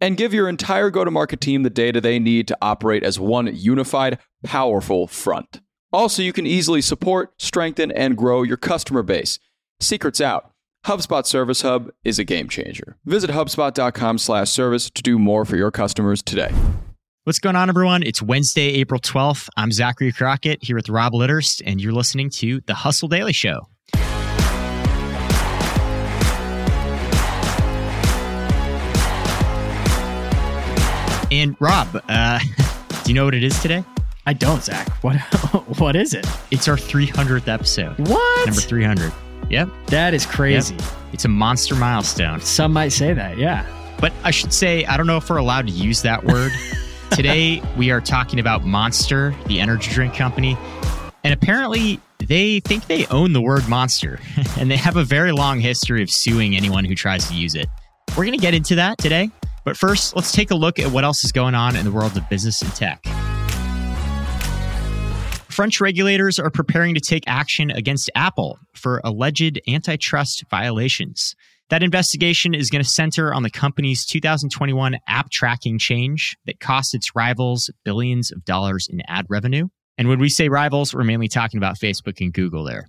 And give your entire go to market team the data they need to operate as one unified, powerful front. Also, you can easily support, strengthen, and grow your customer base. Secrets out. HubSpot Service Hub is a game changer. Visit hubspot.com/service to do more for your customers today. What's going on, everyone? It's Wednesday, April 12th. I'm Zachary Crockett here with Rob Litterst, and you're listening to The Hustle Daily Show. And Rob, uh, do you know what it is today? I don't, Zach. What what is it? It's our 300th episode. What? Number 300. Yep. That is crazy. Yep. It's a monster milestone. Some might say that, yeah. But I should say, I don't know if we're allowed to use that word. Today, we are talking about Monster, the energy drink company. And apparently, they think they own the word monster, and they have a very long history of suing anyone who tries to use it. We're going to get into that today. But first, let's take a look at what else is going on in the world of business and tech. French regulators are preparing to take action against Apple for alleged antitrust violations. That investigation is going to center on the company's 2021 app tracking change that cost its rivals billions of dollars in ad revenue. And when we say rivals, we're mainly talking about Facebook and Google there.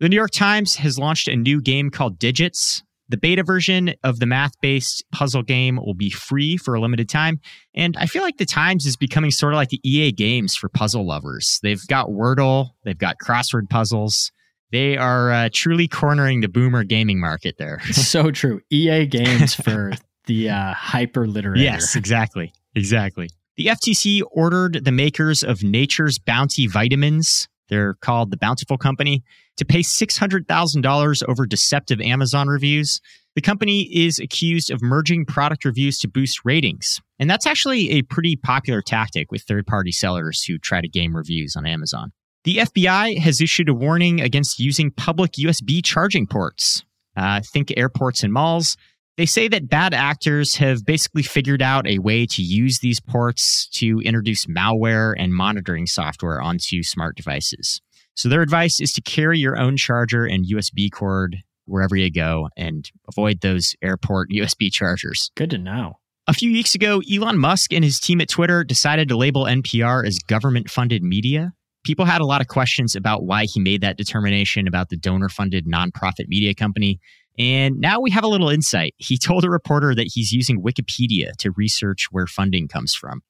The New York Times has launched a new game called Digits. The beta version of the math based puzzle game will be free for a limited time. And I feel like the Times is becoming sort of like the EA games for puzzle lovers. They've got Wordle, they've got crossword puzzles. They are uh, truly cornering the boomer gaming market there. so true. EA games for the uh, hyper literate. Yes, exactly. Exactly. The FTC ordered the makers of Nature's Bounty vitamins, they're called the Bountiful Company, to pay $600,000 over deceptive Amazon reviews. The company is accused of merging product reviews to boost ratings. And that's actually a pretty popular tactic with third party sellers who try to game reviews on Amazon. The FBI has issued a warning against using public USB charging ports. Uh, think airports and malls. They say that bad actors have basically figured out a way to use these ports to introduce malware and monitoring software onto smart devices. So their advice is to carry your own charger and USB cord wherever you go and avoid those airport USB chargers. Good to know. A few weeks ago, Elon Musk and his team at Twitter decided to label NPR as government funded media people had a lot of questions about why he made that determination about the donor funded nonprofit media company. And now we have a little insight. He told a reporter that he's using Wikipedia to research where funding comes from.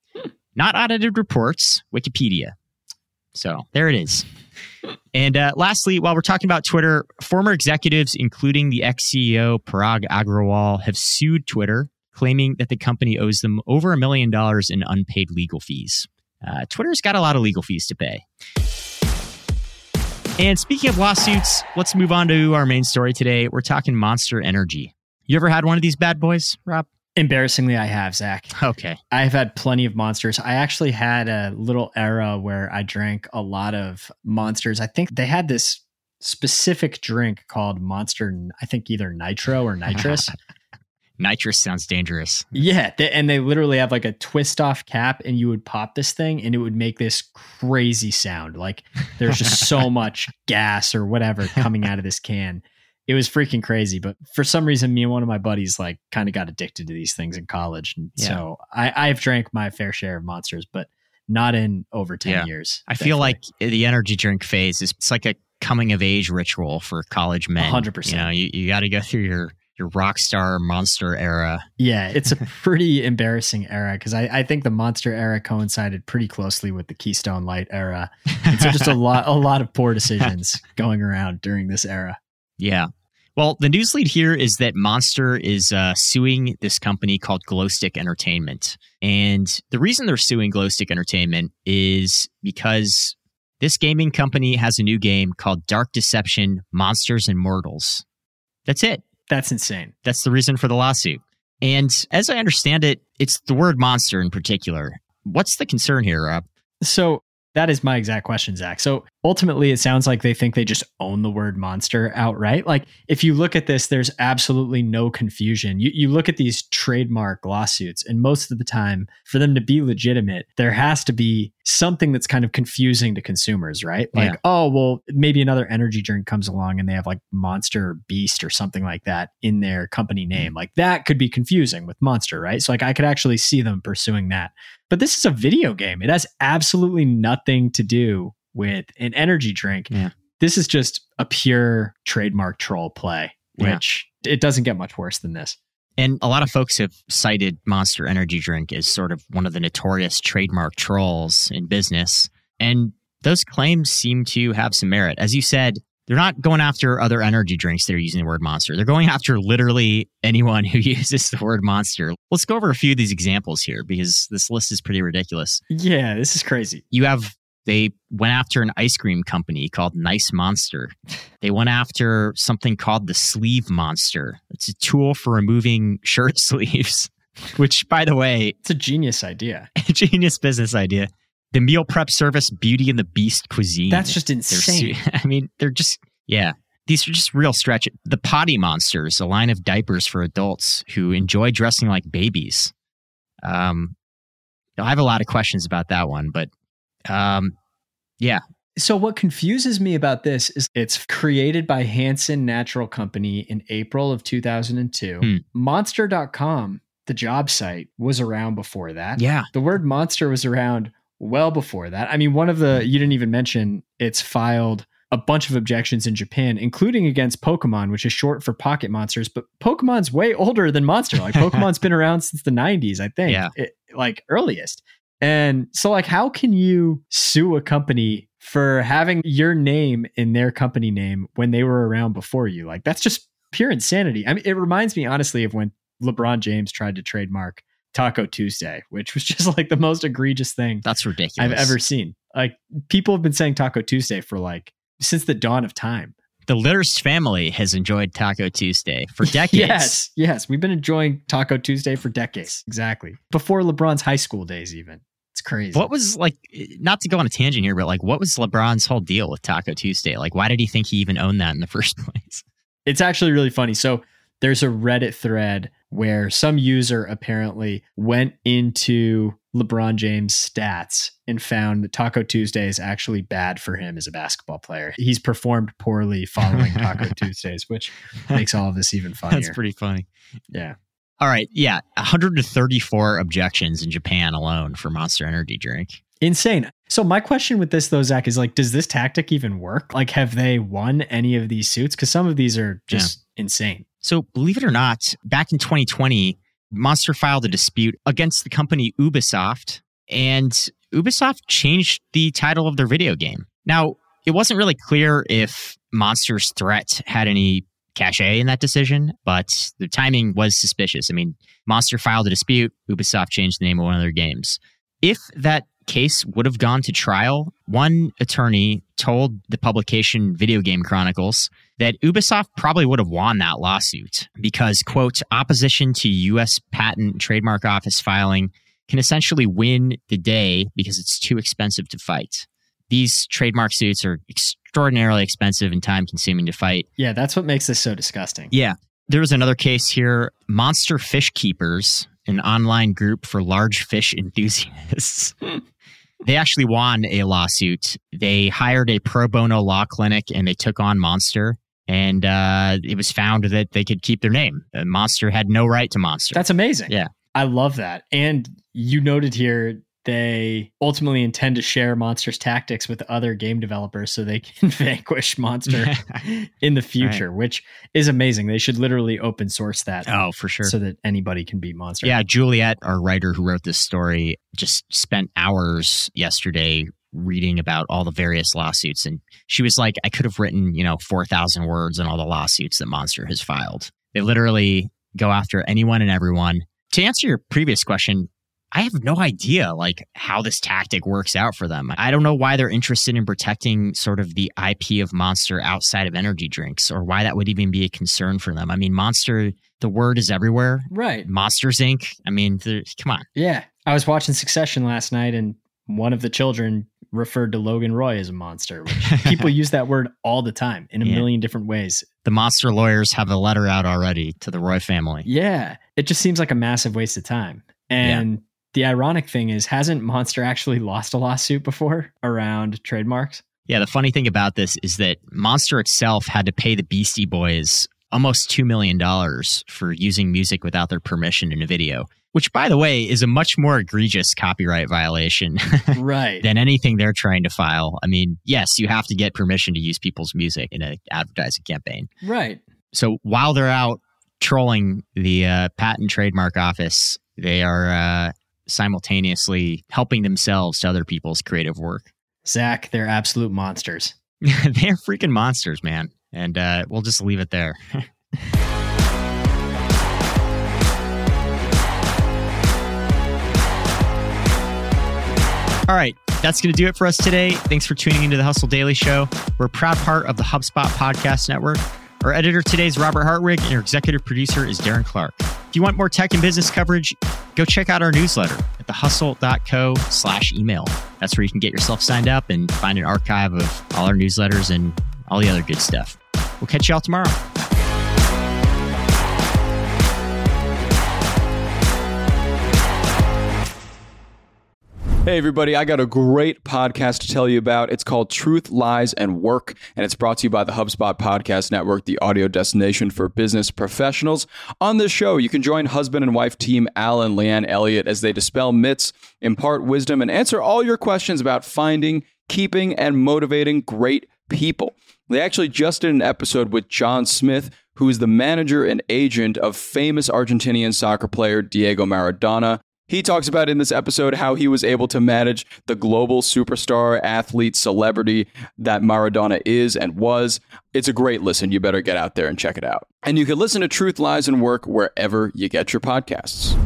Not audited reports, Wikipedia. So there it is. And uh, lastly, while we're talking about Twitter, former executives, including the ex CEO Parag Agrawal, have sued Twitter, claiming that the company owes them over a million dollars in unpaid legal fees. Uh, Twitter's got a lot of legal fees to pay. And speaking of lawsuits, let's move on to our main story today. We're talking Monster Energy. You ever had one of these bad boys, Rob? Embarrassingly, I have, Zach. Okay. I've had plenty of monsters. I actually had a little era where I drank a lot of monsters. I think they had this specific drink called Monster, I think either Nitro or Nitrous. Nitrous sounds dangerous. Yeah, they, and they literally have like a twist off cap, and you would pop this thing, and it would make this crazy sound. Like there's just so much gas or whatever coming out of this can. It was freaking crazy. But for some reason, me and one of my buddies like kind of got addicted to these things in college, and yeah. so I, I've drank my fair share of monsters, but not in over ten yeah. years. I feel like the energy drink phase is it's like a coming of age ritual for college men. Hundred percent. You know, you, you got to go through your your rock star monster era. Yeah, it's a pretty embarrassing era because I, I think the monster era coincided pretty closely with the Keystone Light era. And so just a lot a lot of poor decisions going around during this era. Yeah. Well, the news lead here is that Monster is uh, suing this company called Glowstick Entertainment. And the reason they're suing Glowstick Entertainment is because this gaming company has a new game called Dark Deception Monsters and Mortals. That's it. That's insane. That's the reason for the lawsuit. And as I understand it, it's the word monster in particular. What's the concern here, Rob? So that is my exact question, Zach. So ultimately, it sounds like they think they just own the word monster outright. Like, if you look at this, there's absolutely no confusion. You, you look at these trademark lawsuits, and most of the time, for them to be legitimate, there has to be something that's kind of confusing to consumers, right? Like, Yeah. oh, well, maybe another energy drink comes along and they have like Monster or Beast or something like that in their company name. Mm. Like, that could be confusing with Monster, right? So, like, I could actually see them pursuing that. But this is a video game. It has absolutely nothing to do with an energy drink. Yeah. This is just a pure trademark troll play, Yeah. which it doesn't get much worse than this. And a lot of folks have cited Monster Energy Drink as sort of one of the notorious trademark trolls in business. And those claims seem to have some merit. As you said, they're not going after other energy drinks that are using the word monster. They're going after literally anyone who uses the word monster. Let's go over a few of these examples here because this list is pretty ridiculous. Yeah, this is crazy. You have they went after an ice cream company called Nice Monster. They went after something called the Sleeve Monster. It's a tool for removing shirt sleeves, which, by the way, It's a genius idea. A genius business idea. The meal prep service Beauty and the Beast cuisine. That's just insane. su- I mean, they're just yeah. These are just real stretch. The Potty Monsters, a line of diapers for adults who enjoy dressing like babies. Um, I have a lot of questions about that one, but um, yeah, So what confuses me about this is it's created by Hansen Natural Company in April of 2002. Hmm. Monster.com, the job site, was around before that. yeah, The word monster was around well before that. I mean, one of the hmm. you didn't even mention it's filed a bunch of objections in Japan, including against Pokemon, which is short for Pocket Monsters. But Pokemon's way older than Monster. Like Pokemon's been around since the '90s, I think. Yeah. It- like earliest. And so, like, how can you sue a company for having your name in their company name when they were around before you? Like, that's just pure insanity. I mean, it reminds me honestly of when LeBron James tried to trademark Taco Tuesday, which was just like the most egregious thing that's ridiculous. I've ever seen. Like people have been saying Taco Tuesday for like since the dawn of time. The Litterst family has enjoyed Taco Tuesday for decades. Yes, yes, we've been enjoying Taco Tuesday for decades. Exactly. Before LeBron's high school days even. It's crazy. What was like, not to go on a tangent here, but like, what was LeBron's whole deal with Taco Tuesday? Like, why did he think he even owned that in the first place? It's actually really funny. So there's a Reddit thread where some user apparently went into LeBron James' stats and found that Taco Tuesday is actually bad for him as a basketball player. He's performed poorly following Taco Tuesdays, which makes all of this even funnier. That's pretty funny. yeah. All right. Yeah. 134 objections in Japan alone for Monster Energy drink. Insane. So my question with this though, Zach, is like, does this tactic even work? Like, have they won any of these suits? Because some of these are just insane. So, believe it or not, back in 2020, Monster filed a dispute against the company Ubisoft, and Ubisoft changed the title of their video game. Now, it wasn't really clear if Monster's threat had any cachet in that decision, but the timing was suspicious. I mean, Monster filed a dispute, Ubisoft changed the name of one of their games. If that case would have gone to trial, one attorney told the publication Video Game Chronicles that Ubisoft probably would have won that lawsuit because, quote, opposition to U.S. Patent Trademark Office filing can essentially win the day because it's too expensive to fight. These trademark suits are extraordinarily expensive and time consuming to fight. Yeah, that's what makes this so disgusting. Yeah. There was another case here Monster Fish Keepers, an online group for large fish enthusiasts. they actually won a lawsuit. They hired a pro bono law clinic and they took on Monster. And uh, it was found that they could keep their name. Monster had no right to Monster. That's amazing. Yeah. I love that. And you noted here they ultimately intend to share Monster's tactics with other game developers so they can vanquish Monster in the future, which is amazing. They should literally open source that oh, for sure. so that anybody can beat Monster. Yeah, Juliet, our writer who wrote this story, just spent hours yesterday reading about all the various lawsuits. And she was like, I could have written, you know, 4,000 words on all the lawsuits that Monster has filed. They literally go after anyone and everyone. To answer your previous question, I have no idea like how this tactic works out for them. I don't know why they're interested in protecting sort of the IP of Monster outside of energy drinks or why that would even be a concern for them. I mean, Monster, the word is everywhere. Right. Monsters Inc. I mean, come on. Yeah. I was watching Succession last night and one of the children referred to Logan Roy as a monster, which people use that word all the time in a yeah. million different ways. The monster lawyers have a letter out already to the Roy family. Yeah. It just seems like a massive waste of time. And yeah. the ironic thing is, hasn't Monster actually lost a lawsuit before around trademarks? Yeah, the funny thing about this is that Monster itself had to pay the Beastie Boys almost $2 million for using music without their permission in a video which by the way is a much more egregious copyright violation right. than anything they're trying to file. I mean yes you have to get permission to use people's music in an advertising campaign. Right. So while they're out trolling the uh, patent trademark office they are uh, simultaneously helping themselves to other people's creative work. Zach they're absolute monsters. They're freaking monsters man and uh, we'll just leave it there All right, that's going to do it for us today. Thanks for tuning into the Hustle Daily Show. We're a proud part of the HubSpot Podcast Network. Our editor today is Robert Hartwig, and our executive producer is Darren Clarke. If you want more tech and business coverage, go check out our newsletter at thehustle.co slash email. That's where you can get yourself signed up and find an archive of all our newsletters and all the other good stuff. We'll catch you all tomorrow. Hey, everybody, I got a great podcast to tell you about. It's called Truth, Lies, and Work, and it's brought to you by the HubSpot Podcast Network, the audio destination for business professionals. On this show, you can join husband and wife team Al and Leanne Elliott as they dispel myths, impart wisdom, and answer all your questions about finding, keeping, and motivating great people. They actually just did an episode with John Smith, who is the manager and agent of famous Argentinian soccer player Diego Maradona. He talks about in this episode how he was able to manage the global superstar, athlete, celebrity that Maradona is and was. It's a great listen. You better get out there and check it out. And you can listen to Truth, Lies, and Work wherever you get your podcasts.